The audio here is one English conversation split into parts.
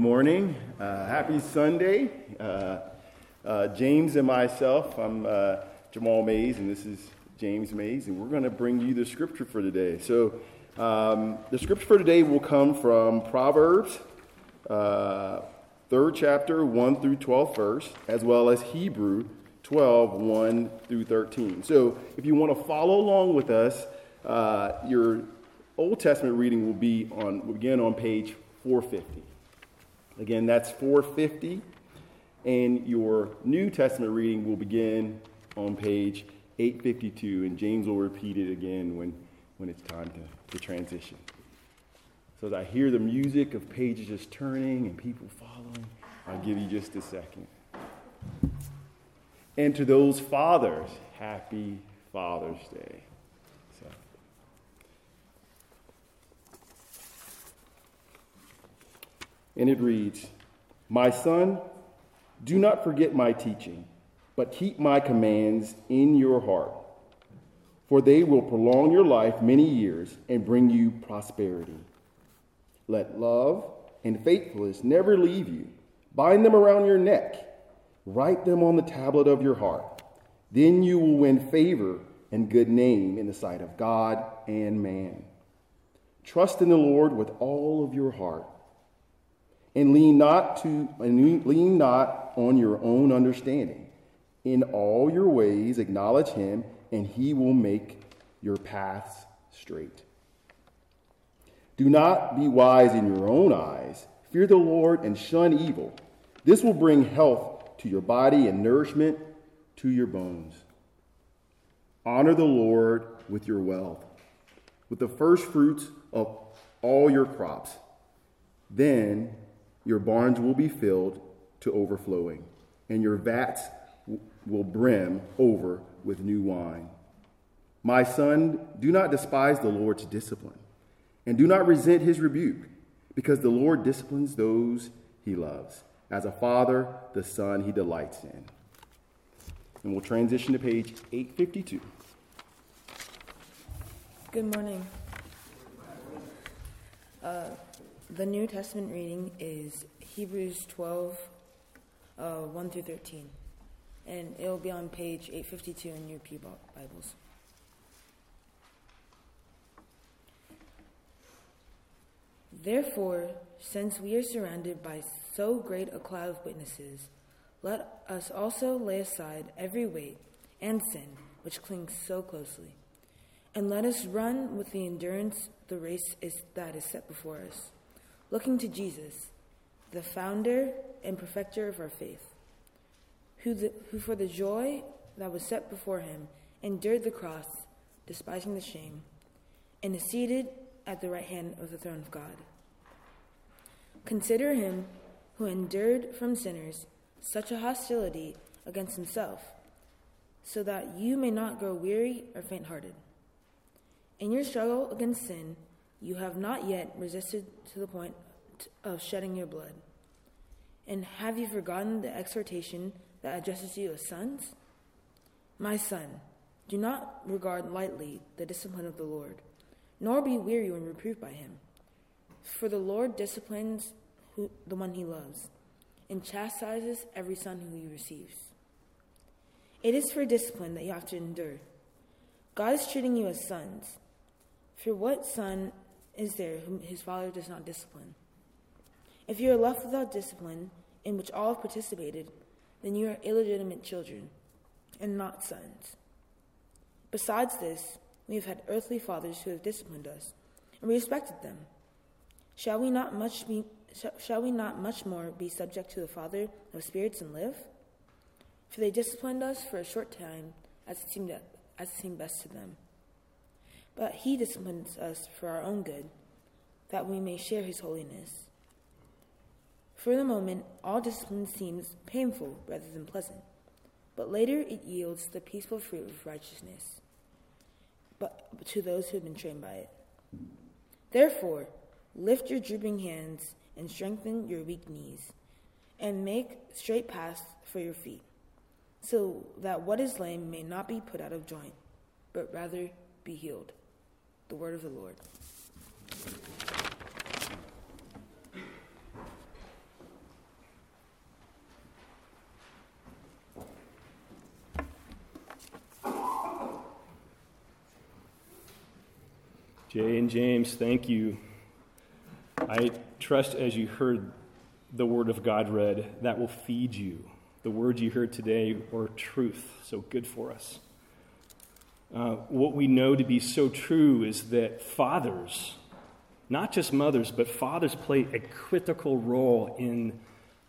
good morning. Uh, happy Sunday. Uh, uh, James and myself, I'm uh, Jamal Mays, and this is James Mays, and we're going to bring you the scripture for today. So, um, the scripture for today will come from Proverbs, uh, third chapter, 1 through 12 verse, as well as Hebrew 12, 1 through 13. So, if you want to follow along with us, uh, your Old Testament reading will be on begin on page 450. Again, that's 450. And your New Testament reading will begin on page 852. And James will repeat it again when, when it's time to, to transition. So as I hear the music of pages just turning and people following, I'll give you just a second. And to those fathers, happy Father's Day. And it reads My son, do not forget my teaching, but keep my commands in your heart, for they will prolong your life many years and bring you prosperity. Let love and faithfulness never leave you. Bind them around your neck, write them on the tablet of your heart. Then you will win favor and good name in the sight of God and man. Trust in the Lord with all of your heart and lean not to and lean not on your own understanding. In all your ways acknowledge him, and he will make your paths straight. Do not be wise in your own eyes. Fear the Lord and shun evil. This will bring health to your body and nourishment to your bones. Honor the Lord with your wealth, with the first fruits of all your crops. Then your barns will be filled to overflowing, and your vats will brim over with new wine. My son, do not despise the Lord's discipline, and do not resent his rebuke, because the Lord disciplines those he loves. As a father, the son he delights in. And we'll transition to page 852. Good morning. Uh, the New Testament reading is Hebrews 12, uh, 1 through 13. And it'll be on page 852 in your Pew Bibles. Therefore, since we are surrounded by so great a cloud of witnesses, let us also lay aside every weight and sin which clings so closely, and let us run with the endurance the race is, that is set before us looking to Jesus, the founder and perfecter of our faith, who, the, who for the joy that was set before him endured the cross, despising the shame, and is seated at the right hand of the throne of God. Consider him who endured from sinners such a hostility against himself, so that you may not grow weary or faint hearted. In your struggle against sin, you have not yet resisted to the point of shedding your blood. And have you forgotten the exhortation that addresses you as sons? My son, do not regard lightly the discipline of the Lord, nor be weary when reproved by him. For the Lord disciplines who, the one he loves, and chastises every son who he receives. It is for discipline that you have to endure. God is treating you as sons. For what son is there whom his father does not discipline? If you are left without discipline, in which all have participated, then you are illegitimate children and not sons. Besides this, we have had earthly fathers who have disciplined us, and we respected them. Shall we not much be, shall we not much more be subject to the Father of spirits and live? For they disciplined us for a short time, as it seemed as it seemed best to them. But he disciplines us for our own good, that we may share his holiness. For the moment, all discipline seems painful rather than pleasant, but later it yields the peaceful fruit of righteousness but to those who have been trained by it. Therefore, lift your drooping hands and strengthen your weak knees, and make straight paths for your feet, so that what is lame may not be put out of joint, but rather be healed. The word of the Lord. Jay and James, thank you. I trust as you heard the word of God read, that will feed you. The words you heard today are truth, so good for us. Uh, what we know to be so true is that fathers, not just mothers, but fathers play a critical role in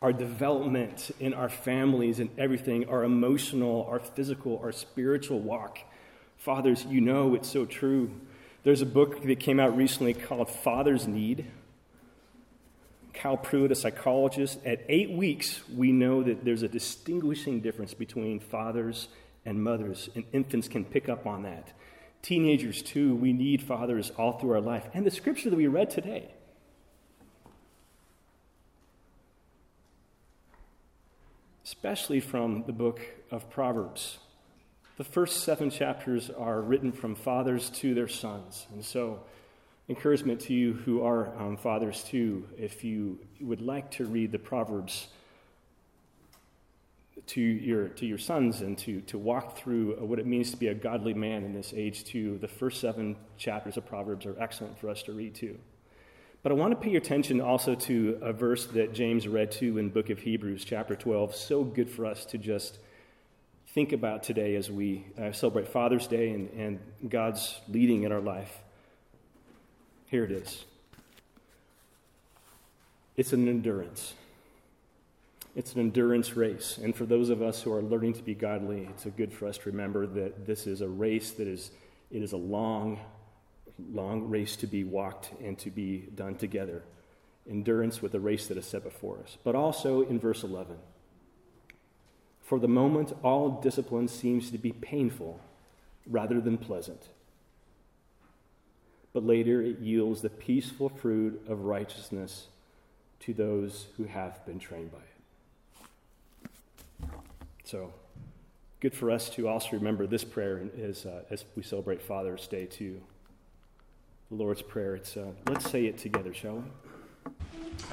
our development, in our families, and everything, our emotional, our physical, our spiritual walk. Fathers, you know it's so true. There's a book that came out recently called Father's Need. Cal Pruett, a psychologist, at eight weeks, we know that there's a distinguishing difference between fathers and mothers, and infants can pick up on that. Teenagers, too, we need fathers all through our life. And the scripture that we read today especially from the book of Proverbs. The first seven chapters are written from fathers to their sons. And so, encouragement to you who are um, fathers too, if you would like to read the Proverbs to your, to your sons and to, to walk through what it means to be a godly man in this age too, the first seven chapters of Proverbs are excellent for us to read too. But I want to pay your attention also to a verse that James read to in book of Hebrews, chapter 12. So good for us to just think about today as we uh, celebrate Father's Day and, and God's leading in our life. Here it is. It's an endurance. It's an endurance race. And for those of us who are learning to be godly, it's good for us to remember that this is a race that is it is a long long race to be walked and to be done together. Endurance with the race that is set before us. But also in verse 11 For the moment, all discipline seems to be painful rather than pleasant. But later it yields the peaceful fruit of righteousness to those who have been trained by it. So, good for us to also remember this prayer as, uh, as we celebrate Father's Day, too the Lord's Prayer. It's, uh, let's say it together, shall we?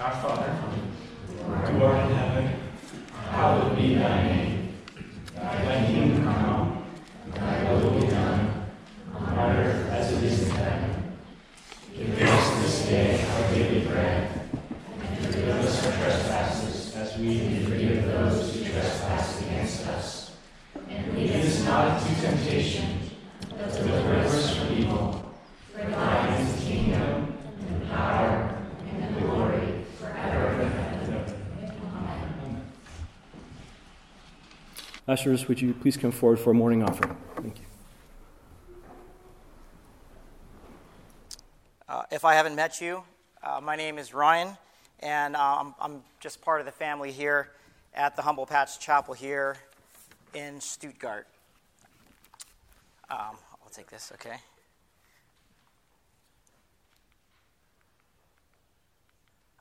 Our Father, who art in heaven, hallowed be thy name. Thy kingdom come, thy will be done, on earth as it is in heaven. Give us this day our daily bread, and forgive us our trespasses, as we forgive those who trespass against us. And lead us not into temptation, but deliver us from evil. For thine is the kingdom, and the power, and the glory, forever and ever. Amen. Ushers, would you please come forward for a morning offering? Thank you. Uh, if I haven't met you, uh, my name is Ryan, and uh, I'm, I'm, just part of the family here at the Humble Patch Chapel here in Stuttgart. Um, I'll take this, okay?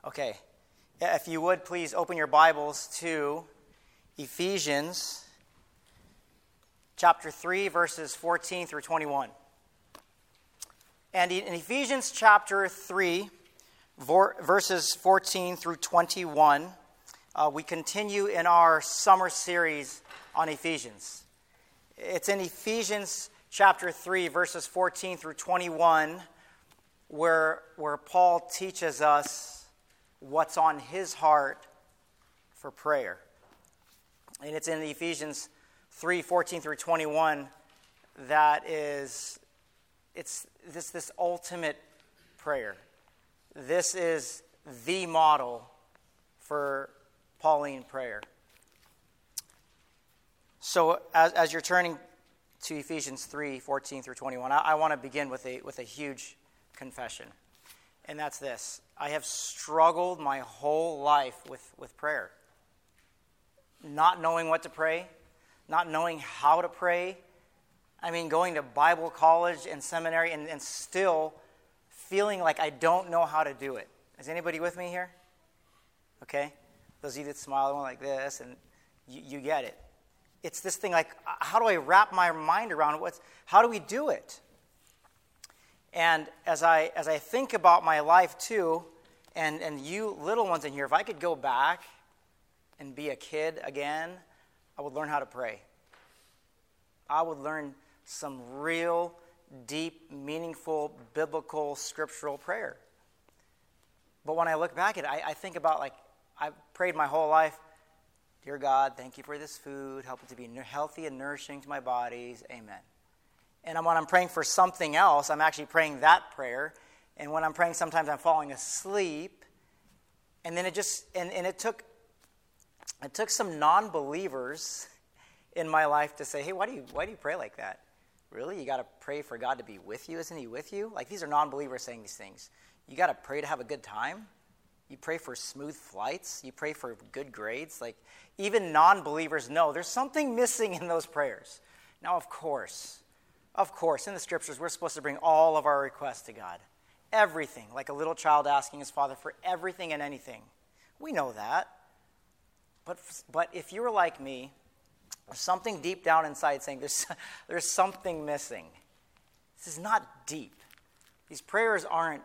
Okay. If you would please open your Bibles to Ephesians chapter 3, verses 14 through 21. And in Ephesians chapter 3, verses 14 through 21, uh, we continue in our summer series on Ephesians. It's in Ephesians chapter 3, verses 14 through 21, where, where Paul teaches us what's on his heart for prayer. And it's in Ephesians 3 14 through 21 that is, it's this, this ultimate prayer. This is the model for Pauline prayer. So, as, as you're turning to Ephesians 3 14 through 21, I, I want to begin with a, with a huge confession and that's this I have struggled my whole life with, with prayer. Not knowing what to pray, not knowing how to pray. I mean, going to Bible college and seminary and, and still feeling like I don't know how to do it. Is anybody with me here? Okay? Those of you that smile, one like this, and you, you get it. It's this thing like, uh, how do I wrap my mind around what's, how do we do it? And as I, as I think about my life too, and, and you little ones in here, if I could go back and be a kid again, I would learn how to pray. I would learn some real deep, meaningful, biblical, scriptural prayer. But when I look back at it, I, I think about like, I've prayed my whole life Dear God, thank you for this food. Help it to be healthy and nourishing to my bodies. Amen. And when I'm praying for something else, I'm actually praying that prayer. And when I'm praying, sometimes I'm falling asleep. And then it just, and, and it took, it took some non believers in my life to say, hey, why do you, why do you pray like that? Really? You got to pray for God to be with you? Isn't He with you? Like these are non believers saying these things. You got to pray to have a good time? You pray for smooth flights? You pray for good grades? Like even non believers know there's something missing in those prayers. Now, of course, of course, in the scriptures, we're supposed to bring all of our requests to God. Everything, like a little child asking his father for everything and anything. We know that. But, but if you were like me, there's something deep down inside saying there's, there's something missing. This is not deep. These prayers aren't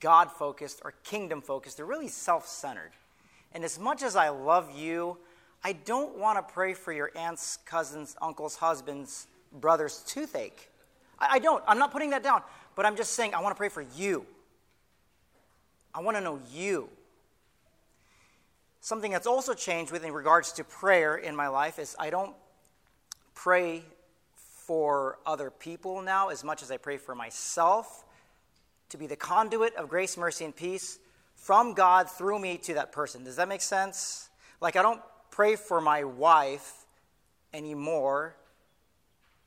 God focused or kingdom focused, they're really self centered. And as much as I love you, I don't want to pray for your aunt's, cousin's, uncle's, husband's, brother's toothache. I, I don't. I'm not putting that down. But I'm just saying I want to pray for you. I want to know you. Something that's also changed with in regards to prayer in my life is I don't pray for other people now as much as I pray for myself to be the conduit of grace, mercy, and peace from God through me to that person. Does that make sense? Like, I don't pray for my wife anymore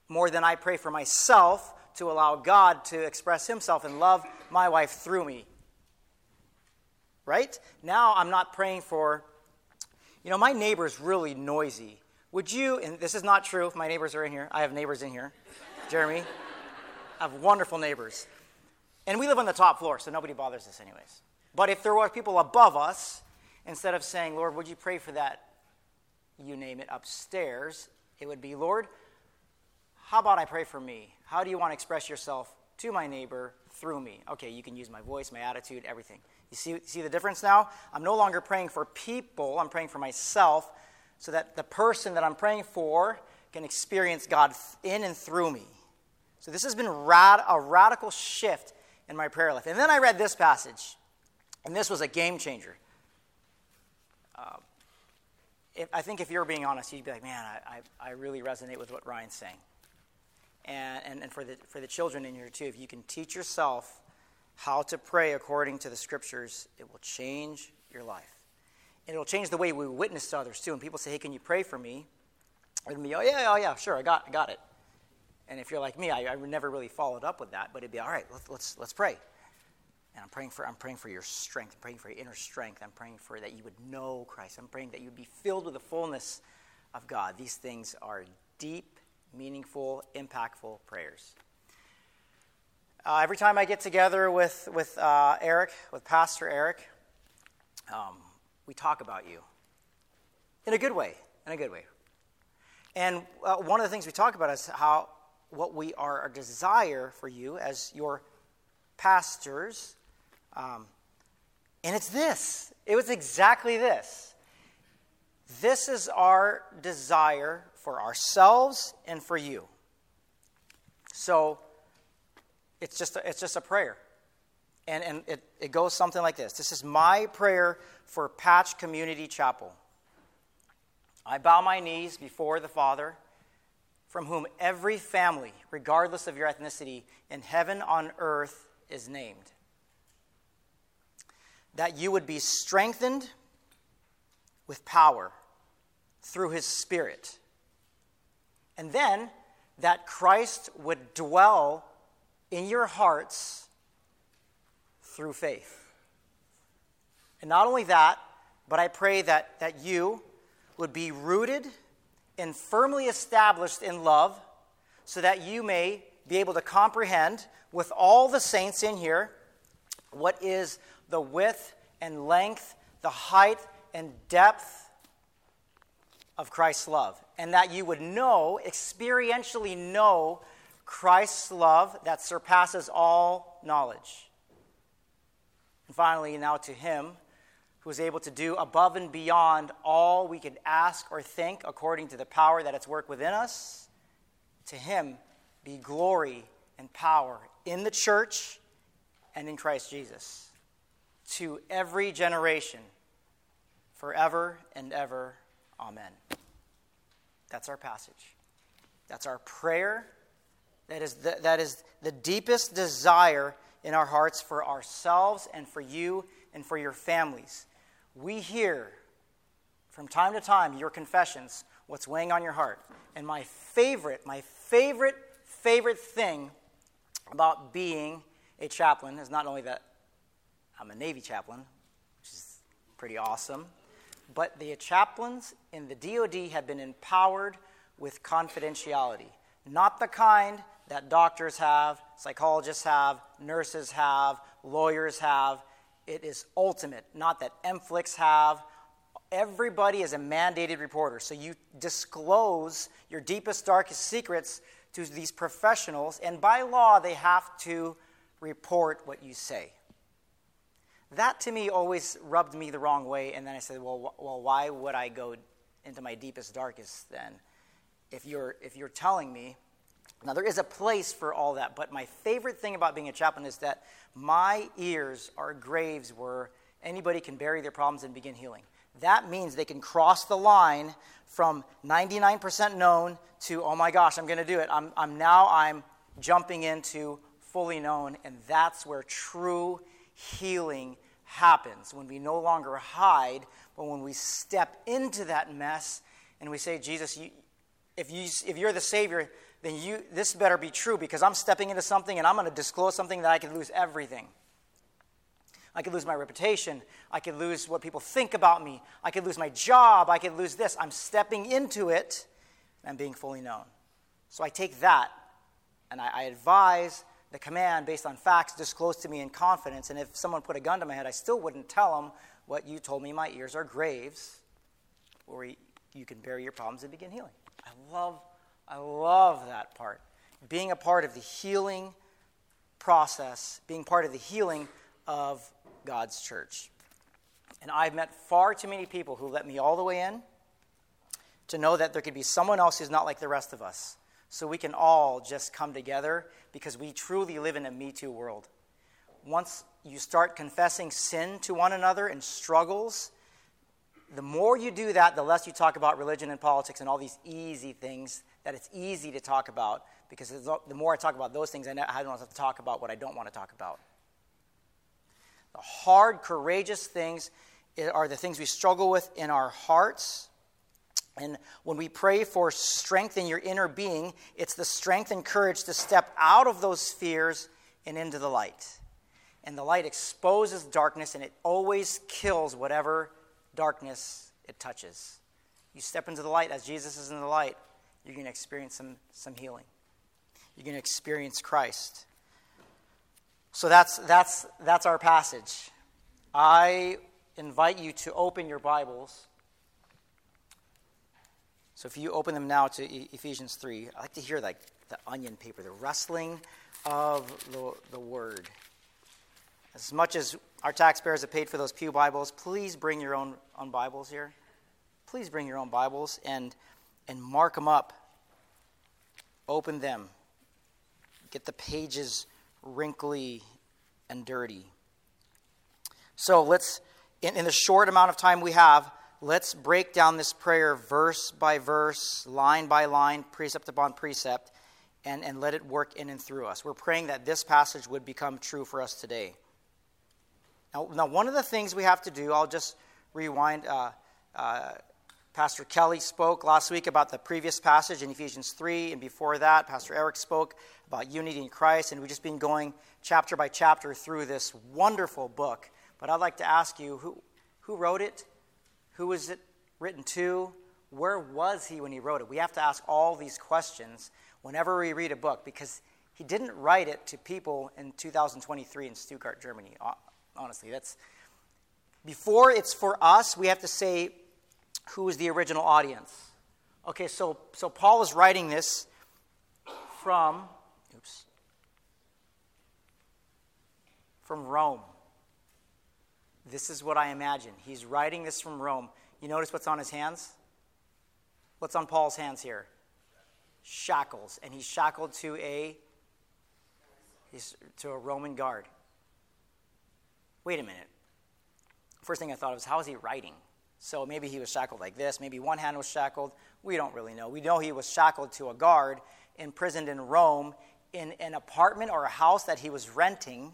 more than I pray for myself to allow God to express Himself and love my wife through me. Right? Now I'm not praying for, you know, my neighbor's really noisy. Would you, and this is not true if my neighbors are in here, I have neighbors in here. Jeremy, I have wonderful neighbors. And we live on the top floor, so nobody bothers us, anyways. But if there were people above us, instead of saying, Lord, would you pray for that, you name it, upstairs, it would be, Lord, how about I pray for me? How do you want to express yourself to my neighbor through me? Okay, you can use my voice, my attitude, everything. You see, see the difference now? I'm no longer praying for people, I'm praying for myself so that the person that I'm praying for can experience God in and through me. So this has been rad- a radical shift in my prayer life. And then I read this passage, and this was a game changer. Uh, I think if you're being honest, you'd be like, man, I, I, I really resonate with what Ryan's saying. And, and, and for, the, for the children in here, too, if you can teach yourself how to pray according to the scriptures, it will change your life. And it'll change the way we witness to others, too. And people say, hey, can you pray for me? It'll be, oh, yeah, oh, yeah, sure, I got, I got it. And if you're like me, I, I never really followed up with that, but it'd be all right. Let's let's, let's pray. And I'm praying for I'm praying for your strength. I'm praying for your inner strength. I'm praying for that you would know Christ. I'm praying that you would be filled with the fullness of God. These things are deep, meaningful, impactful prayers. Uh, every time I get together with with uh, Eric, with Pastor Eric, um, we talk about you in a good way. In a good way. And uh, one of the things we talk about is how what we are, our desire for you as your pastors. Um, and it's this it was exactly this. This is our desire for ourselves and for you. So it's just a, it's just a prayer. And, and it, it goes something like this This is my prayer for Patch Community Chapel. I bow my knees before the Father from whom every family, regardless of your ethnicity, in heaven on earth is named. That you would be strengthened with power through his Spirit. And then that Christ would dwell in your hearts through faith. And not only that, but I pray that, that you would be rooted and firmly established in love, so that you may be able to comprehend with all the saints in here what is the width and length, the height and depth of Christ's love. And that you would know, experientially know, Christ's love that surpasses all knowledge. And finally, now to Him who is able to do above and beyond all we could ask or think according to the power that it's work within us. To him be glory and power in the church and in Christ Jesus to every generation, forever and ever. Amen. That's our passage. That's our prayer. That is the, that is the deepest desire in our hearts for ourselves and for you and for your families. We hear from time to time your confessions, what's weighing on your heart. And my favorite, my favorite, favorite thing about being a chaplain is not only that I'm a Navy chaplain, which is pretty awesome, but the chaplains in the DoD have been empowered with confidentiality. Not the kind that doctors have, psychologists have, nurses have, lawyers have. It is ultimate, not that MFLICs have. Everybody is a mandated reporter. So you disclose your deepest, darkest secrets to these professionals, and by law, they have to report what you say. That to me always rubbed me the wrong way, and then I said, well, well why would I go into my deepest, darkest then? If you're, if you're telling me, now there is a place for all that, but my favorite thing about being a chaplain is that my ears are graves where anybody can bury their problems and begin healing. That means they can cross the line from 99% known to, oh my gosh, I'm going to do it. I'm, I'm now I'm jumping into fully known, and that's where true healing happens. When we no longer hide, but when we step into that mess and we say, Jesus, you, if, you, if you're the Savior, then you, this better be true because I'm stepping into something and I'm going to disclose something that I could lose everything. I could lose my reputation. I could lose what people think about me. I could lose my job. I could lose this. I'm stepping into it and I'm being fully known. So I take that and I, I advise the command based on facts disclosed to me in confidence. And if someone put a gun to my head, I still wouldn't tell them what you told me my ears are graves where you can bury your problems and begin healing. I love, I love that part. Being a part of the healing process, being part of the healing of God's church. And I've met far too many people who let me all the way in to know that there could be someone else who's not like the rest of us. So we can all just come together because we truly live in a Me Too world. Once you start confessing sin to one another and struggles, the more you do that, the less you talk about religion and politics and all these easy things that it's easy to talk about because the more I talk about those things, I don't have to talk about what I don't want to talk about. The hard, courageous things are the things we struggle with in our hearts. And when we pray for strength in your inner being, it's the strength and courage to step out of those fears and into the light. And the light exposes darkness and it always kills whatever darkness it touches. You step into the light as Jesus is in the light, you're going to experience some, some healing. You're going to experience Christ. So that's, that's, that's our passage. I invite you to open your Bibles. So if you open them now to Ephesians 3, I like to hear like the onion paper, the rustling of the, the word. As much as our taxpayers have paid for those Pew Bibles, please bring your own, own Bibles here. Please bring your own Bibles and, and mark them up. Open them. Get the pages wrinkly, and dirty. So let's, in, in the short amount of time we have, let's break down this prayer verse by verse, line by line, precept upon precept, and, and let it work in and through us. We're praying that this passage would become true for us today. Now, now one of the things we have to do, I'll just rewind. Uh, uh, Pastor Kelly spoke last week about the previous passage in Ephesians 3, and before that, Pastor Eric spoke about unity in Christ, and we've just been going chapter by chapter through this wonderful book. But I'd like to ask you who, who wrote it? Who was it written to? Where was he when he wrote it? We have to ask all these questions whenever we read a book because he didn't write it to people in 2023 in Stuttgart, Germany. Honestly, that's before it's for us, we have to say who is the original audience. Okay, so, so Paul is writing this from, oops, from Rome. This is what I imagine. He's writing this from Rome. You notice what's on his hands? What's on Paul's hands here? Shackles. And he's shackled to a He's to a Roman guard. Wait a minute. First thing I thought of was, how is he writing? So maybe he was shackled like this. Maybe one hand was shackled. We don't really know. We know he was shackled to a guard, imprisoned in Rome, in an apartment or a house that he was renting,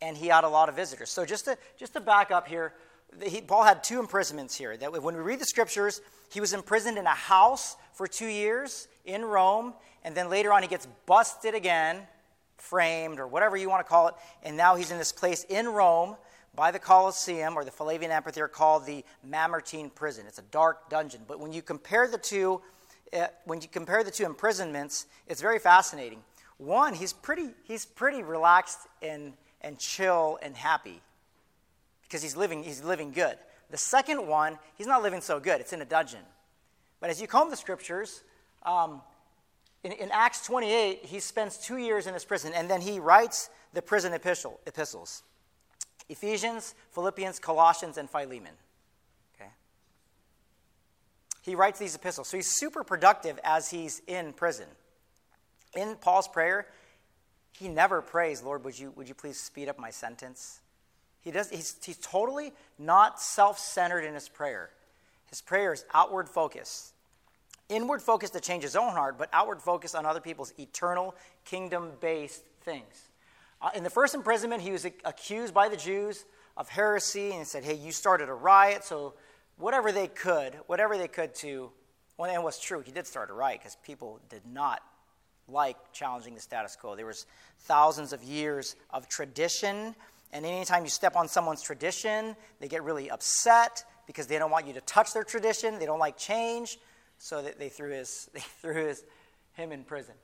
and he had a lot of visitors. So just to, just to back up here, he, Paul had two imprisonments here. That when we read the scriptures, he was imprisoned in a house for two years in Rome, and then later on he gets busted again, framed, or whatever you want to call it, and now he's in this place in Rome by the Colosseum or the Flavian Amphitheater called the Mamertine Prison. It's a dark dungeon. But when you compare the two, uh, when you compare the two imprisonments, it's very fascinating. One, he's pretty, he's pretty relaxed and, and chill and happy because he's living, he's living good. The second one, he's not living so good. It's in a dungeon. But as you comb the scriptures, um, in, in, Acts 28, he spends two years in this prison, and then he writes the prison epistle, epistles. Ephesians, Philippians, Colossians, and Philemon. Okay? He writes these epistles. So he's super productive as he's in prison. In Paul's prayer, he never prays, Lord, would you, would you please speed up my sentence? He does, he's, he's totally not self centered in his prayer. His prayer is outward focused. Inward focus to change his own heart, but outward focus on other people's eternal, kingdom based things. Uh, in the first imprisonment, he was accused by the Jews of heresy and said, Hey, you started a riot, so whatever they could, whatever they could to, well, and was true, he did start a riot because people did not like challenging the status quo. There was thousands of years of tradition, and anytime you step on someone's tradition, they get really upset because they don't want you to touch their tradition. They don't like change, so they threw his, they threw his, him in prison.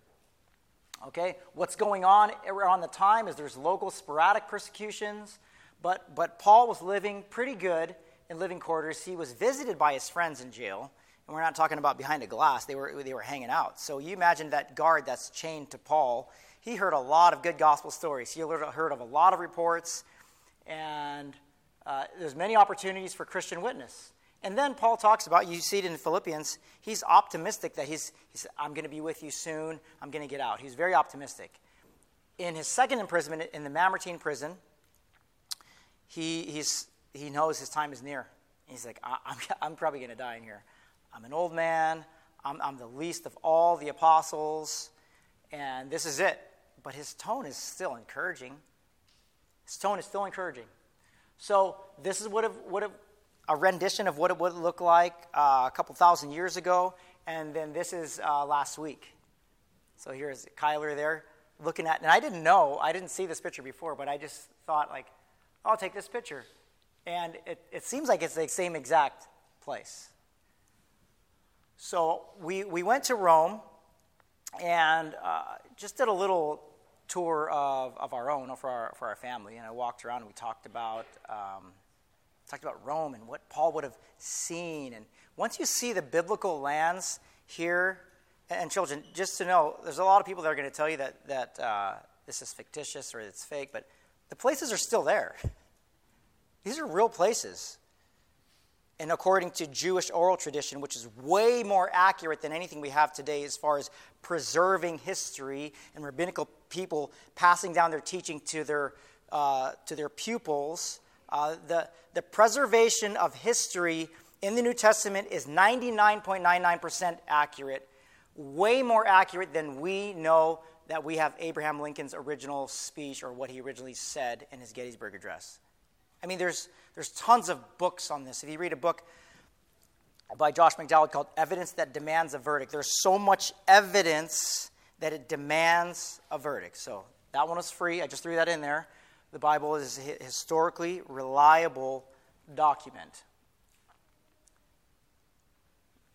Okay? What's going on around the time is there's local sporadic persecutions, but, but Paul was living pretty good in living quarters. He was visited by his friends in jail, and we're not talking about behind a glass, they were, they were hanging out. So you imagine that guard that's chained to Paul. He heard a lot of good gospel stories. He heard of a lot of reports, and uh, there's many opportunities for Christian witness. And then Paul talks about, you see it in Philippians, he's optimistic that he's, he said, I'm going to be with you soon, I'm going to get out. He's very optimistic. In his second imprisonment in the Mamertine prison, he, he's, he knows his time is near. He's like, I'm, I'm probably going to die in here. I'm an old man, I'm, I'm the least of all the apostles, and this is it. But his tone is still encouraging. His tone is still encouraging. So, this is what, have, what, have, a rendition of what it would look like uh, a couple thousand years ago, and then this is uh, last week. So here's Kyler there looking at, and I didn't know, I didn't see this picture before, but I just thought like, I'll take this picture, and it, it seems like it's the same exact place. So we we went to Rome, and uh, just did a little tour of, of our own for our for our family, and I walked around and we talked about. Um, talked about Rome and what Paul would have seen. And once you see the biblical lands here, and children, just to know, there's a lot of people that are going to tell you that, that uh, this is fictitious or it's fake, but the places are still there. These are real places. And according to Jewish oral tradition, which is way more accurate than anything we have today as far as preserving history and rabbinical people passing down their teaching to their, uh, to their pupils, uh, the, the preservation of history in the New Testament is 99.99% accurate, way more accurate than we know that we have Abraham Lincoln's original speech or what he originally said in his Gettysburg Address. I mean, there's, there's tons of books on this. If you read a book by Josh McDowell called Evidence That Demands a Verdict, there's so much evidence that it demands a verdict. So that one was free. I just threw that in there. The Bible is a historically reliable document.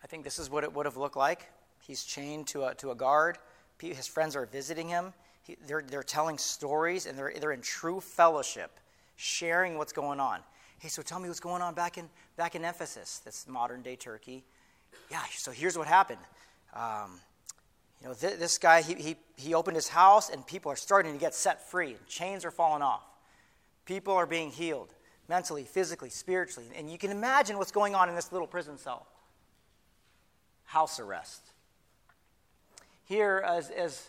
I think this is what it would have looked like. He's chained to a, to a guard. His friends are visiting him. He, they're, they're telling stories, and they're, they're in true fellowship, sharing what's going on. Hey, so tell me what's going on back in, back in Ephesus, that's modern day Turkey. Yeah, so here's what happened. Um, you know, th- this guy, he, he, he opened his house and people are starting to get set free. Chains are falling off. People are being healed mentally, physically, spiritually. And you can imagine what's going on in this little prison cell house arrest. Here, as, as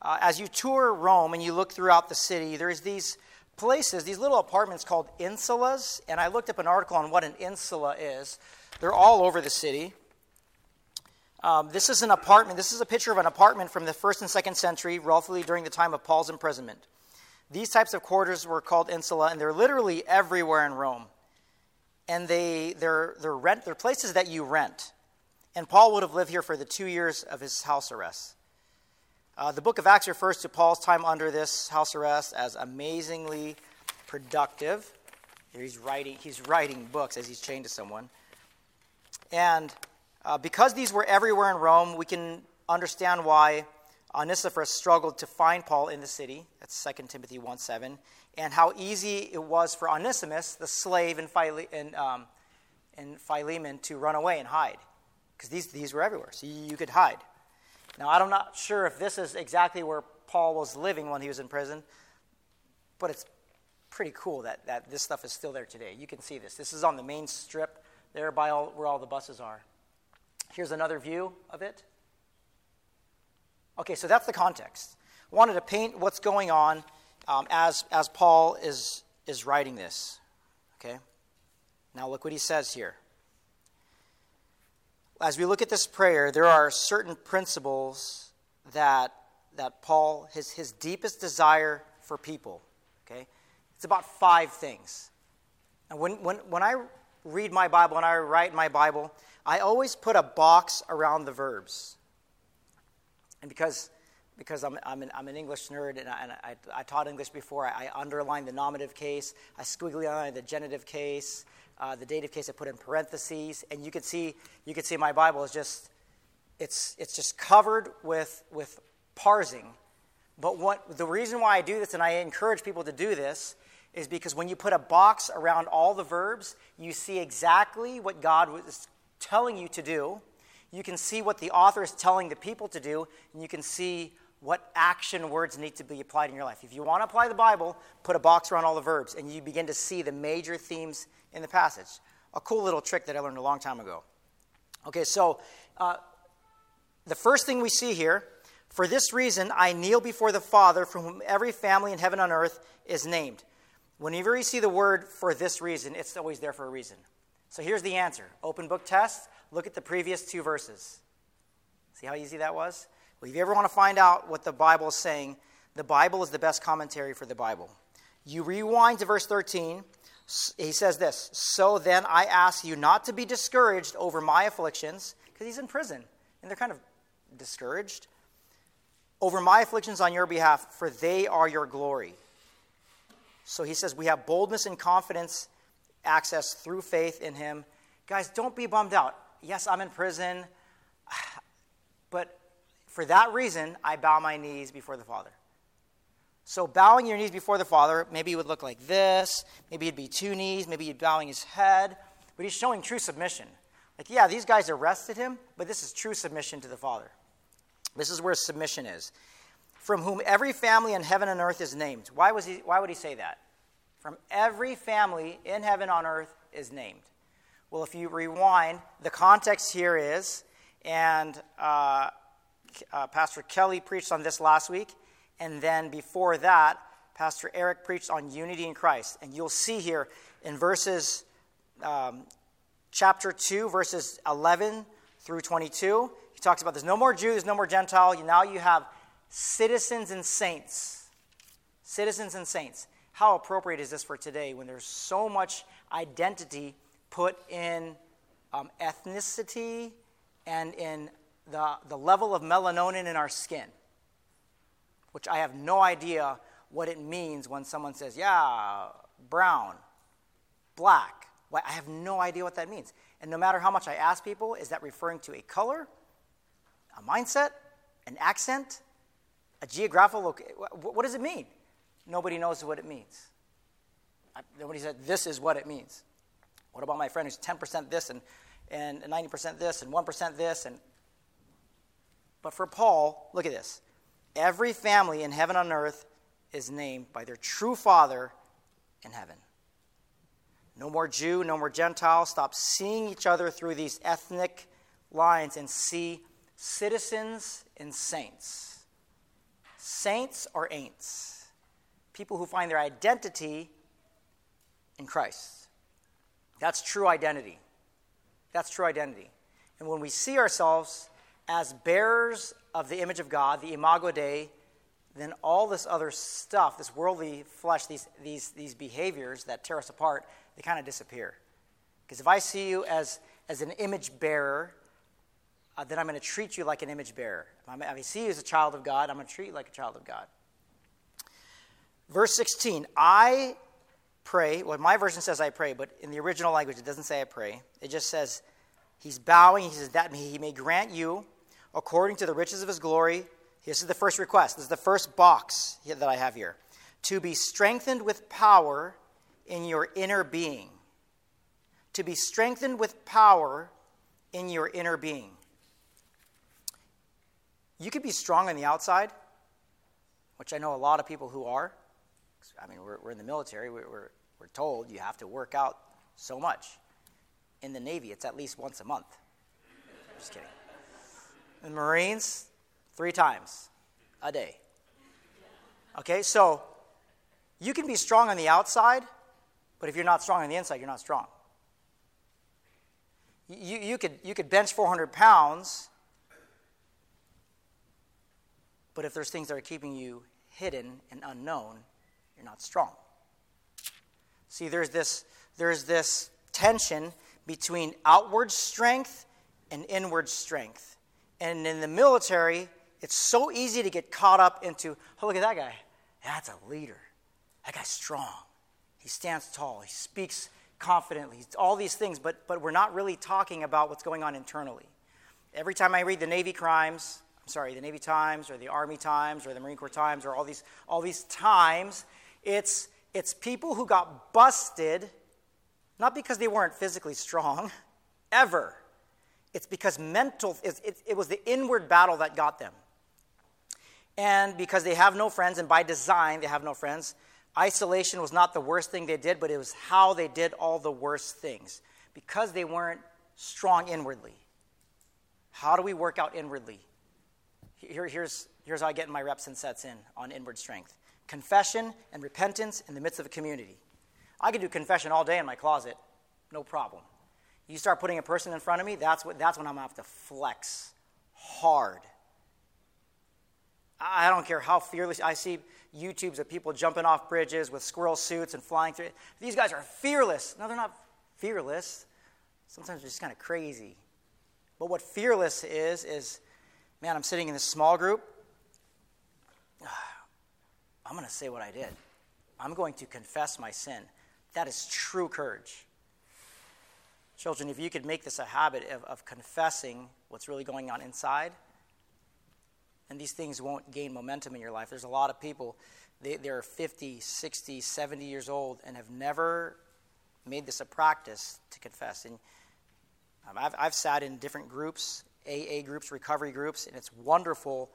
uh, as you tour Rome and you look throughout the city, there's these places, these little apartments called insulas. And I looked up an article on what an insula is. They're all over the city. Um, this is an apartment. This is a picture of an apartment from the first and second century, roughly during the time of Paul's imprisonment. These types of quarters were called insula, and they're literally everywhere in Rome. And they, they're, they're, rent, they're places that you rent. And Paul would have lived here for the two years of his house arrest. Uh, the book of Acts refers to Paul's time under this house arrest as amazingly productive. He's writing, he's writing books as he's chained to someone. And uh, because these were everywhere in Rome, we can understand why Onesiphorus struggled to find Paul in the city. That's 2 Timothy 1 7. And how easy it was for Onesimus, the slave in, Phile- in, um, in Philemon, to run away and hide. Because these, these were everywhere, so you could hide. Now, I'm not sure if this is exactly where Paul was living when he was in prison, but it's pretty cool that, that this stuff is still there today. You can see this. This is on the main strip there by all, where all the buses are. Here's another view of it. Okay, so that's the context. I wanted to paint what's going on um, as, as Paul is, is writing this. Okay? Now, look what he says here as we look at this prayer, there are certain principles that, that Paul, his, his deepest desire for people, okay? It's about five things. And when, when, when I read my Bible, and I write my Bible, I always put a box around the verbs. And because, because I'm, I'm, an, I'm an English nerd and, I, and I, I, taught English before, I, I underline the nominative case, I squiggly underline the genitive case, uh, the dative case I put in parentheses, and you can see you can see my Bible is just it's it's just covered with with parsing. But what the reason why I do this, and I encourage people to do this, is because when you put a box around all the verbs, you see exactly what God was telling you to do. You can see what the author is telling the people to do, and you can see what action words need to be applied in your life. If you want to apply the Bible, put a box around all the verbs, and you begin to see the major themes in the passage. A cool little trick that I learned a long time ago. Okay, so uh, the first thing we see here for this reason, I kneel before the Father, from whom every family in heaven and earth is named. Whenever you see the word for this reason, it's always there for a reason. So here's the answer open book test. Look at the previous two verses. See how easy that was? Well, if you ever want to find out what the Bible is saying, the Bible is the best commentary for the Bible. You rewind to verse 13, he says this So then I ask you not to be discouraged over my afflictions, because he's in prison, and they're kind of discouraged, over my afflictions on your behalf, for they are your glory. So he says, We have boldness and confidence, access through faith in him. Guys, don't be bummed out. Yes, I'm in prison, but for that reason, I bow my knees before the Father. So, bowing your knees before the Father, maybe it would look like this. Maybe it'd be two knees. Maybe he'd bowing his head. But he's showing true submission. Like, yeah, these guys arrested him, but this is true submission to the Father. This is where submission is. From whom every family in heaven and earth is named. Why, was he, why would he say that? From every family in heaven on earth is named. Well, if you rewind, the context here is, and uh, uh, Pastor Kelly preached on this last week and then before that, Pastor Eric preached on unity in Christ. And you'll see here in verses, um, chapter 2, verses 11 through 22, he talks about there's no more Jews, no more Gentile. Now you have citizens and saints. Citizens and saints. How appropriate is this for today when there's so much identity put in um, ethnicity and in the, the level of melanonin in our skin? which I have no idea what it means when someone says, yeah, brown, black. I have no idea what that means. And no matter how much I ask people, is that referring to a color, a mindset, an accent, a geographical location? What does it mean? Nobody knows what it means. Nobody said, this is what it means. What about my friend who's 10% this and, and 90% this and 1% this? And, but for Paul, look at this. Every family in heaven and earth is named by their true Father in heaven. No more Jew, no more Gentile. Stop seeing each other through these ethnic lines and see citizens and saints. saints or ain'ts. People who find their identity in Christ. That's true identity. That's true identity. And when we see ourselves as bearers of the image of God, the imago Dei, then all this other stuff, this worldly flesh, these, these, these behaviors that tear us apart, they kind of disappear. Because if I see you as, as an image bearer, uh, then I'm going to treat you like an image bearer. If I see you as a child of God, I'm going to treat you like a child of God. Verse 16, I pray. Well, my version says I pray, but in the original language, it doesn't say I pray. It just says, He's bowing. He says that He may grant you, according to the riches of His glory, this is the first request. This is the first box that I have here. To be strengthened with power in your inner being. To be strengthened with power in your inner being. You could be strong on the outside, which I know a lot of people who are. I mean, we're, we're in the military, we're, we're, we're told you have to work out so much. In the Navy, it's at least once a month. Just kidding. In the Marines, three times a day. Okay, so you can be strong on the outside, but if you're not strong on the inside, you're not strong. You, you, could, you could bench 400 pounds, but if there's things that are keeping you hidden and unknown, you're not strong. See, there's this, there's this tension between outward strength and inward strength. And in the military, it's so easy to get caught up into, oh, look at that guy. That's a leader. That guy's strong. He stands tall. He speaks confidently. All these things, but, but we're not really talking about what's going on internally. Every time I read the Navy crimes, I'm sorry, the Navy Times or the Army Times or the Marine Corps Times or all these, all these times, it's, it's people who got busted, not because they weren't physically strong, ever. It's because mental, it, it, it was the inward battle that got them. And because they have no friends, and by design they have no friends, isolation was not the worst thing they did, but it was how they did all the worst things because they weren't strong inwardly. How do we work out inwardly? Here, here's, here's how I get my reps and sets in on inward strength confession and repentance in the midst of a community. I could do confession all day in my closet, no problem. You start putting a person in front of me, that's, what, that's when I'm going to have to flex hard I don't care how fearless. I see YouTubes of people jumping off bridges with squirrel suits and flying through. These guys are fearless. No, they're not fearless. Sometimes they're just kind of crazy. But what fearless is, is, man, I'm sitting in this small group. Ah, I'm going to say what I did. I'm going to confess my sin. That is true courage. Children, if you could make this a habit of, of confessing what's really going on inside, and these things won't gain momentum in your life. There's a lot of people, they, they're 50, 60, 70 years old and have never made this a practice to confess. And um, I've, I've sat in different groups, AA groups, recovery groups, and it's wonderful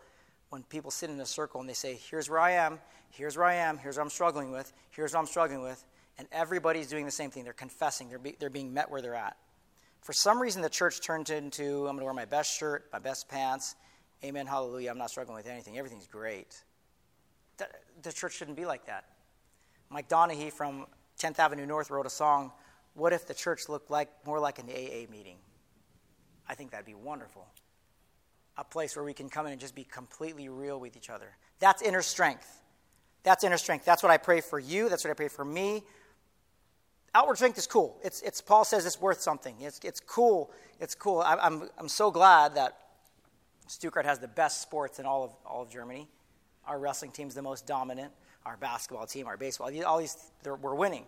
when people sit in a circle and they say, Here's where I am, here's where I am, here's what I'm struggling with, here's what I'm struggling with. And everybody's doing the same thing. They're confessing, they're, be, they're being met where they're at. For some reason, the church turned into I'm going to wear my best shirt, my best pants, Amen, hallelujah, I'm not struggling with anything. Everything's great. The church shouldn't be like that. Mike Donehey from 10th Avenue North wrote a song, What if the church looked like more like an AA meeting? I think that'd be wonderful. A place where we can come in and just be completely real with each other. That's inner strength. That's inner strength. That's what I pray for you. That's what I pray for me. Outward strength is cool. It's, it's Paul says it's worth something. It's, it's cool. It's cool. I, I'm, I'm so glad that Stuttgart has the best sports in all of, all of Germany. Our wrestling team's the most dominant. Our basketball team, our baseball, all these, we're winning.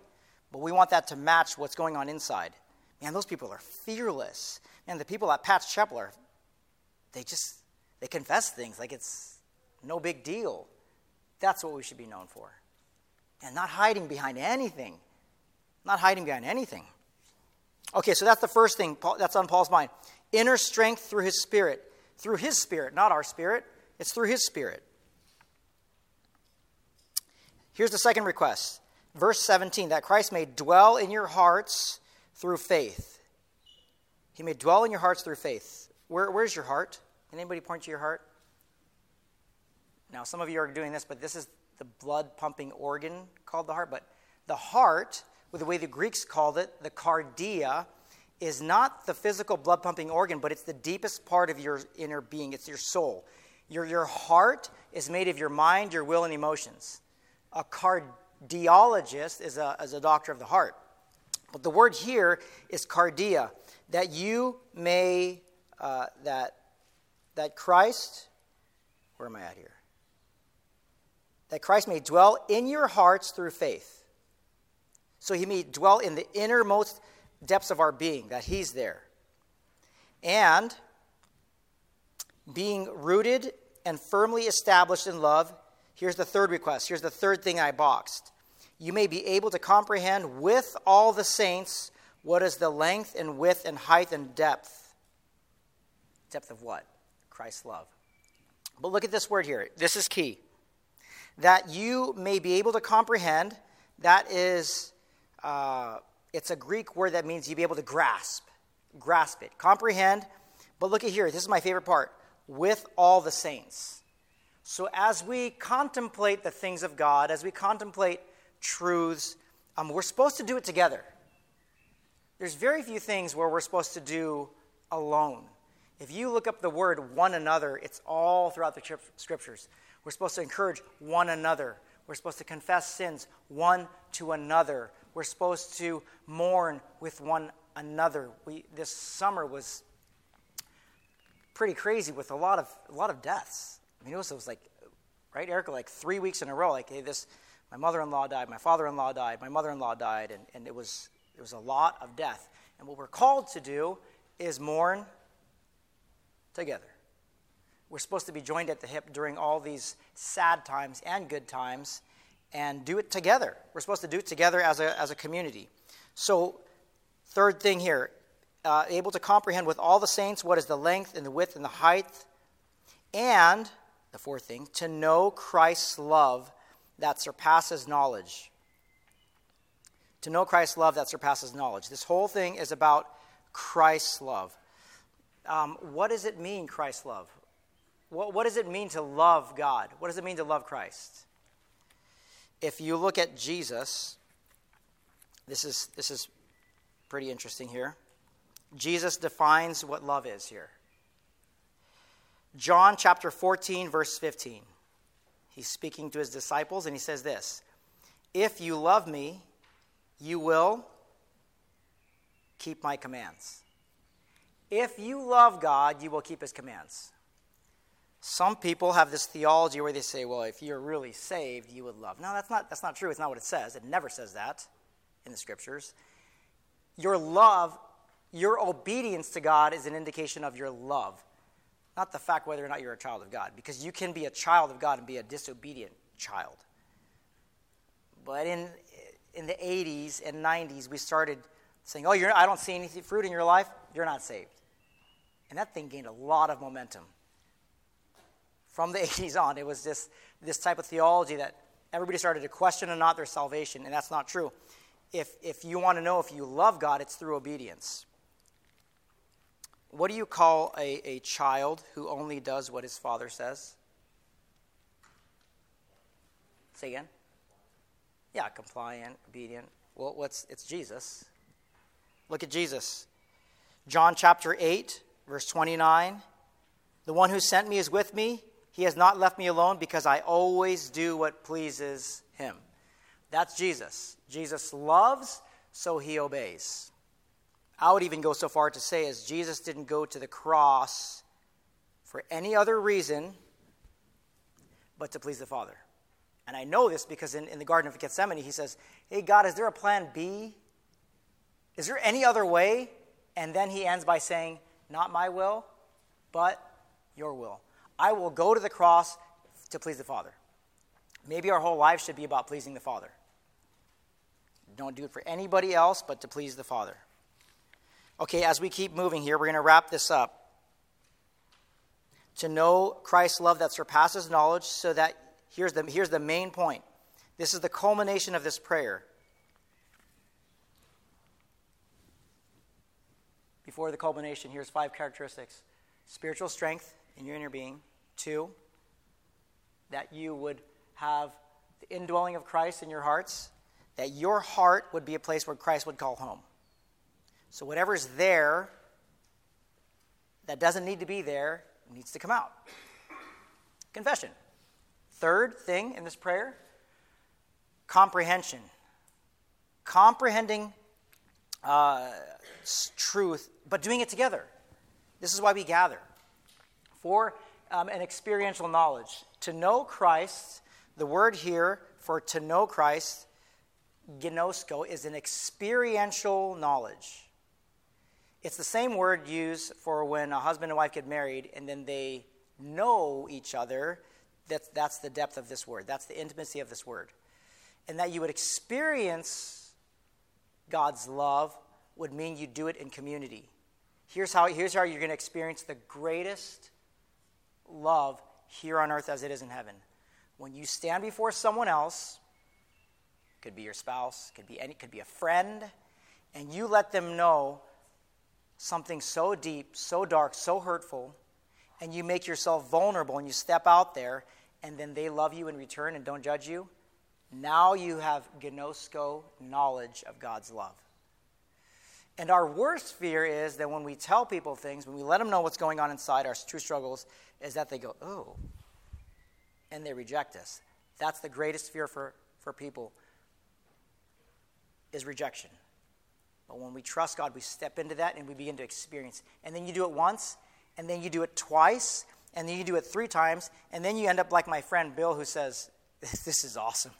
But we want that to match what's going on inside. Man, those people are fearless. Man, the people at Patch Chapel are, they just, they confess things like it's no big deal. That's what we should be known for. And not hiding behind anything. Not hiding behind anything. Okay, so that's the first thing that's on Paul's mind. Inner strength through his spirit through His Spirit, not our spirit. It's through His Spirit. Here's the second request. Verse 17 that Christ may dwell in your hearts through faith. He may dwell in your hearts through faith. Where, where's your heart? Can anybody point to your heart? Now, some of you are doing this, but this is the blood pumping organ called the heart. But the heart, with the way the Greeks called it, the cardia, is not the physical blood pumping organ, but it's the deepest part of your inner being. It's your soul. Your, your heart is made of your mind, your will, and emotions. A cardiologist is a, is a doctor of the heart. But the word here is cardia, that you may, uh, that, that Christ, where am I at here? That Christ may dwell in your hearts through faith. So he may dwell in the innermost depths of our being, that he's there. And being rooted and firmly established in love, here's the third request. Here's the third thing I boxed you may be able to comprehend with all the saints what is the length and width and height and depth. Depth of what? Christ's love. But look at this word here. This is key. That you may be able to comprehend, that is, uh, it's a Greek word that means you be able to grasp. Grasp it. Comprehend. But look at here. This is my favorite part. With all the saints. So as we contemplate the things of God, as we contemplate truths. Um, we're supposed to do it together. There's very few things where we're supposed to do alone. If you look up the word one another, it's all throughout the scriptures. We're supposed to encourage one another. We're supposed to confess sins one to another. We're supposed to mourn with one another. We, this summer was pretty crazy with a lot of a lot of deaths. I mean, it was, it was like, right, Erica, like three weeks in a row. Like hey, this my mother in law died, my father in law died, my mother in law died, and, and it, was, it was a lot of death. And what we're called to do is mourn together. We're supposed to be joined at the hip during all these sad times and good times and do it together. We're supposed to do it together as a, as a community. So, third thing here uh, able to comprehend with all the saints what is the length and the width and the height. And, the fourth thing, to know Christ's love that surpasses knowledge. To know Christ's love that surpasses knowledge. This whole thing is about Christ's love. Um, what does it mean, Christ's love? What, what does it mean to love God? What does it mean to love Christ? If you look at Jesus, this is, this is pretty interesting here. Jesus defines what love is here. John chapter 14, verse 15. He's speaking to his disciples, and he says this If you love me, you will keep my commands. If you love God, you will keep his commands. Some people have this theology where they say, well, if you're really saved, you would love. No, that's not, that's not true. It's not what it says. It never says that in the scriptures. Your love, your obedience to God is an indication of your love not the fact whether or not you're a child of God, because you can be a child of God and be a disobedient child. But in, in the 80s and 90s, we started saying, Oh, I don't see any fruit in your life, you're not saved. And that thing gained a lot of momentum. From the 80s on, it was just this type of theology that everybody started to question or not their salvation, and that's not true. If, if you want to know if you love God, it's through obedience. What do you call a, a child who only does what his father says? Say again? Yeah, compliant, obedient. Well, what's it's Jesus. Look at Jesus. John chapter 8, verse 29. The one who sent me is with me. He has not left me alone because I always do what pleases him. That's Jesus. Jesus loves, so he obeys. I would even go so far to say, as Jesus didn't go to the cross for any other reason but to please the Father. And I know this because in, in the Garden of Gethsemane, he says, Hey, God, is there a plan B? Is there any other way? And then he ends by saying, Not my will, but your will. I will go to the cross to please the Father. Maybe our whole life should be about pleasing the Father. Don't do it for anybody else but to please the Father. Okay, as we keep moving here, we're going to wrap this up. To know Christ's love that surpasses knowledge, so that here's the, here's the main point. This is the culmination of this prayer. Before the culmination, here's five characteristics spiritual strength in your inner being. Two, that you would have the indwelling of Christ in your hearts, that your heart would be a place where Christ would call home. So, whatever's there that doesn't need to be there needs to come out. Confession. Third thing in this prayer comprehension. Comprehending uh, truth, but doing it together. This is why we gather. For um, an experiential knowledge. To know Christ, the word here for to know Christ, gnosko, is an experiential knowledge. It's the same word used for when a husband and wife get married and then they know each other. That's, that's the depth of this word. That's the intimacy of this word. And that you would experience God's love would mean you do it in community. Here's how, here's how you're going to experience the greatest love here on earth as it is in heaven. When you stand before someone else, could be your spouse, could be any, could be a friend, and you let them know something so deep, so dark, so hurtful, and you make yourself vulnerable and you step out there, and then they love you in return and don't judge you, now you have gnosko knowledge of God's love. And our worst fear is that when we tell people things, when we let them know what's going on inside our true struggles, is that they go, oh, and they reject us. That's the greatest fear for, for people is rejection. But when we trust God, we step into that and we begin to experience. And then you do it once, and then you do it twice, and then you do it three times, and then you end up like my friend Bill, who says, This is awesome.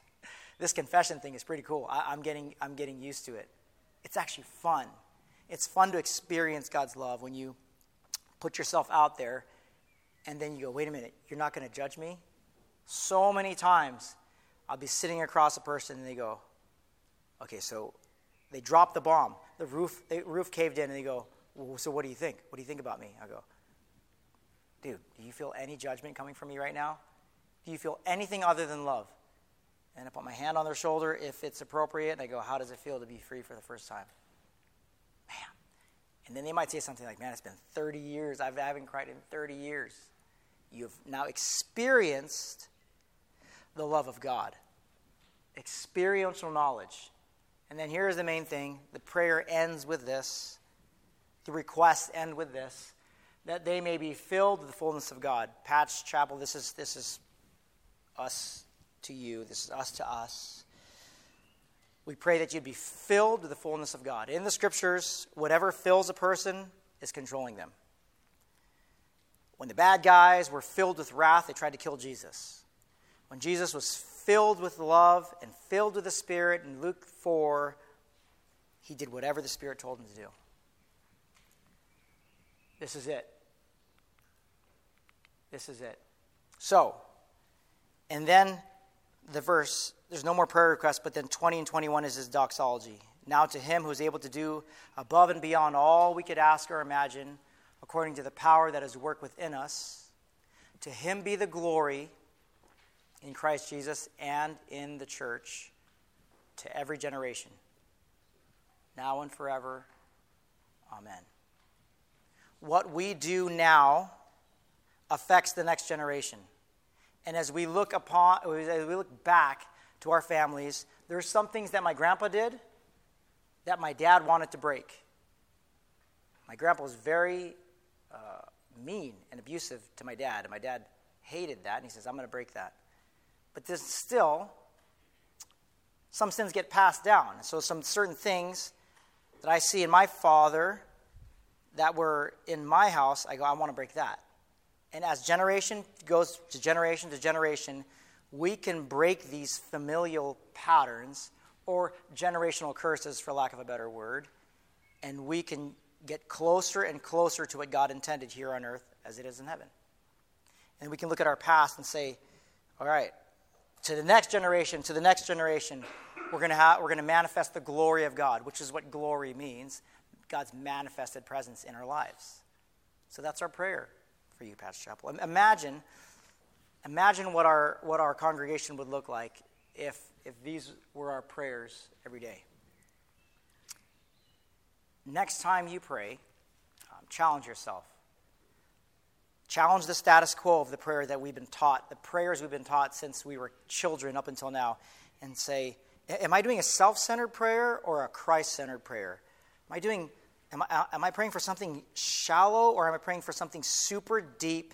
This confession thing is pretty cool. I, am getting, I'm getting used to it. It's actually fun. It's fun to experience God's love when you put yourself out there and then you go, wait a minute, you're not going to judge me? So many times I'll be sitting across a person and they go, okay, so they drop the bomb. The roof, the roof caved in, and they go, well, So what do you think? What do you think about me? I go, Dude, do you feel any judgment coming from me right now? Do you feel anything other than love? And I put my hand on their shoulder if it's appropriate, and I go, How does it feel to be free for the first time? Man. And then they might say something like, Man, it's been 30 years. I haven't cried in 30 years. You've now experienced the love of God, experiential knowledge. And then here's the main thing the prayer ends with this, the requests end with this that they may be filled with the fullness of God. Patch Chapel, this is, this is us to you, this is us to us. We pray that you'd be filled with the fullness of God. In the scriptures, whatever fills a person is controlling them. When the bad guys were filled with wrath, they tried to kill Jesus. When Jesus was filled with love and filled with the Spirit in Luke 4, he did whatever the Spirit told him to do. This is it. This is it. So, and then the verse, there's no more prayer requests, but then 20 and 21 is his doxology. Now to him who is able to do above and beyond all we could ask or imagine, according to the power that is worked within us, to him be the glory in Christ Jesus and in the church to every generation, now and forever. Amen. What we do now affects the next generation. And as we look upon as we look back to our families, there's some things that my grandpa did that my dad wanted to break. My grandpa was very uh, mean and abusive to my dad, and my dad hated that, and he says, I'm going to break that. But there's still some sins get passed down. So some certain things that I see in my father that were in my house, I go, I want to break that. And as generation goes to generation to generation, we can break these familial patterns or generational curses, for lack of a better word, and we can get closer and closer to what God intended here on earth as it is in heaven. And we can look at our past and say, all right, to the next generation, to the next generation, we're going going to manifest the glory of God, which is what glory means God's manifested presence in our lives. So that's our prayer for you, Patch Chapel. Imagine, imagine what our, what our congregation would look like if, if these were our prayers every day. Next time you pray, um, challenge yourself. challenge the status quo of the prayer that we've been taught, the prayers we've been taught since we were children up until now, and say, Am I doing a self centered prayer or a Christ centered prayer? Am I doing, am I, am I praying for something shallow or am I praying for something super deep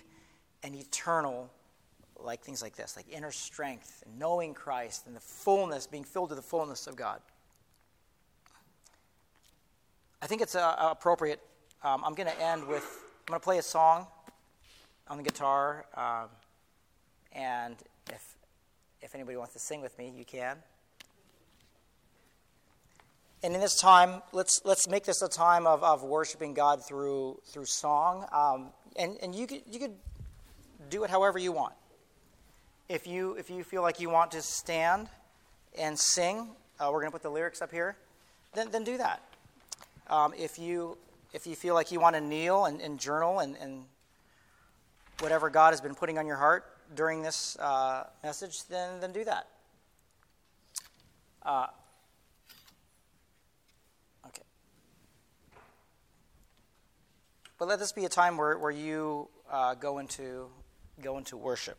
and eternal, like things like this, like inner strength and knowing Christ and the fullness, being filled to the fullness of God? I think it's uh, appropriate. Um, I'm going to end with, I'm going to play a song on the guitar. Um, and if, if anybody wants to sing with me, you can. And in this time, let's, let's make this a time of, of worshiping God through, through song. Um, and and you, could, you could do it however you want. If you, if you feel like you want to stand and sing, uh, we're going to put the lyrics up here, then, then do that. Um, if, you, if you feel like you want to kneel and, and journal and, and whatever God has been putting on your heart during this uh, message, then, then do that. Uh, But let this be a time where, where you uh, go, into, go into worship.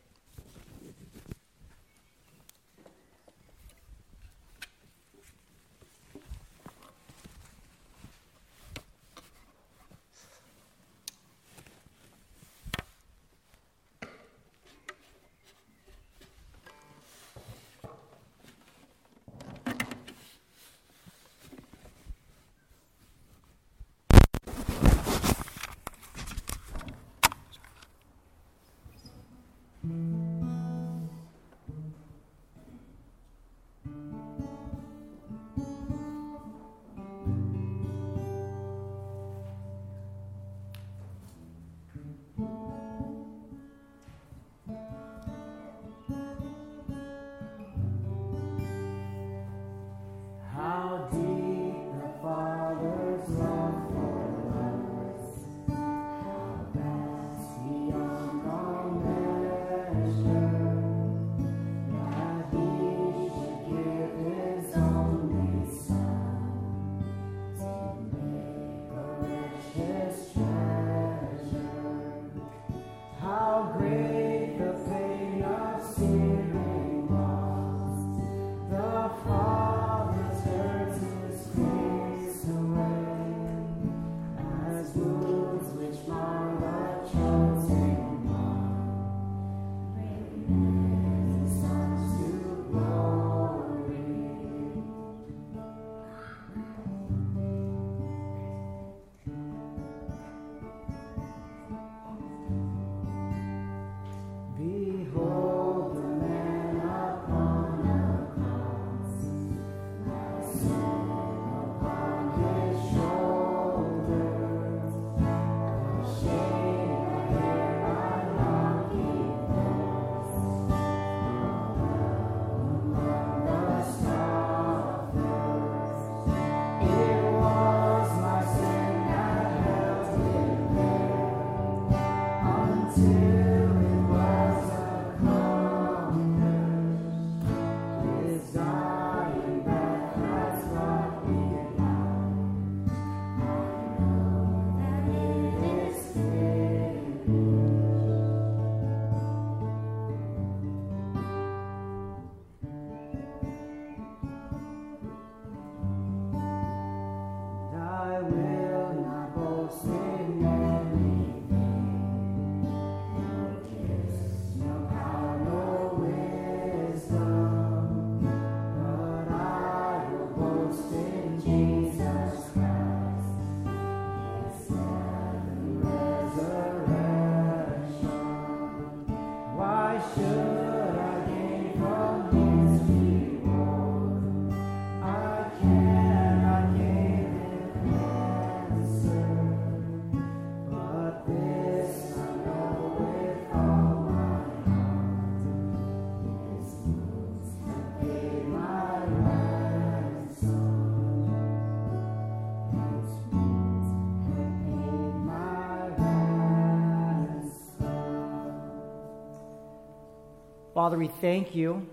Father, we thank you.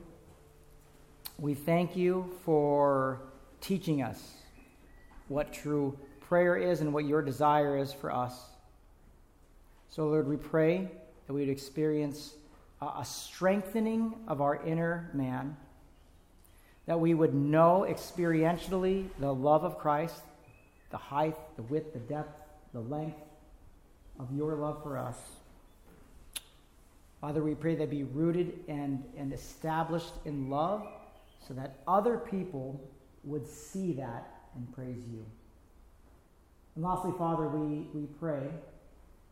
We thank you for teaching us what true prayer is and what your desire is for us. So, Lord, we pray that we would experience a strengthening of our inner man, that we would know experientially the love of Christ, the height, the width, the depth, the length of your love for us. Father, we pray that be rooted and, and established in love so that other people would see that and praise you. And lastly, Father, we, we pray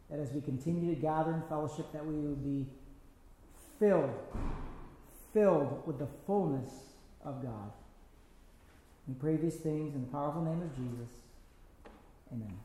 that as we continue to gather in fellowship, that we would be filled, filled with the fullness of God. We pray these things in the powerful name of Jesus. Amen.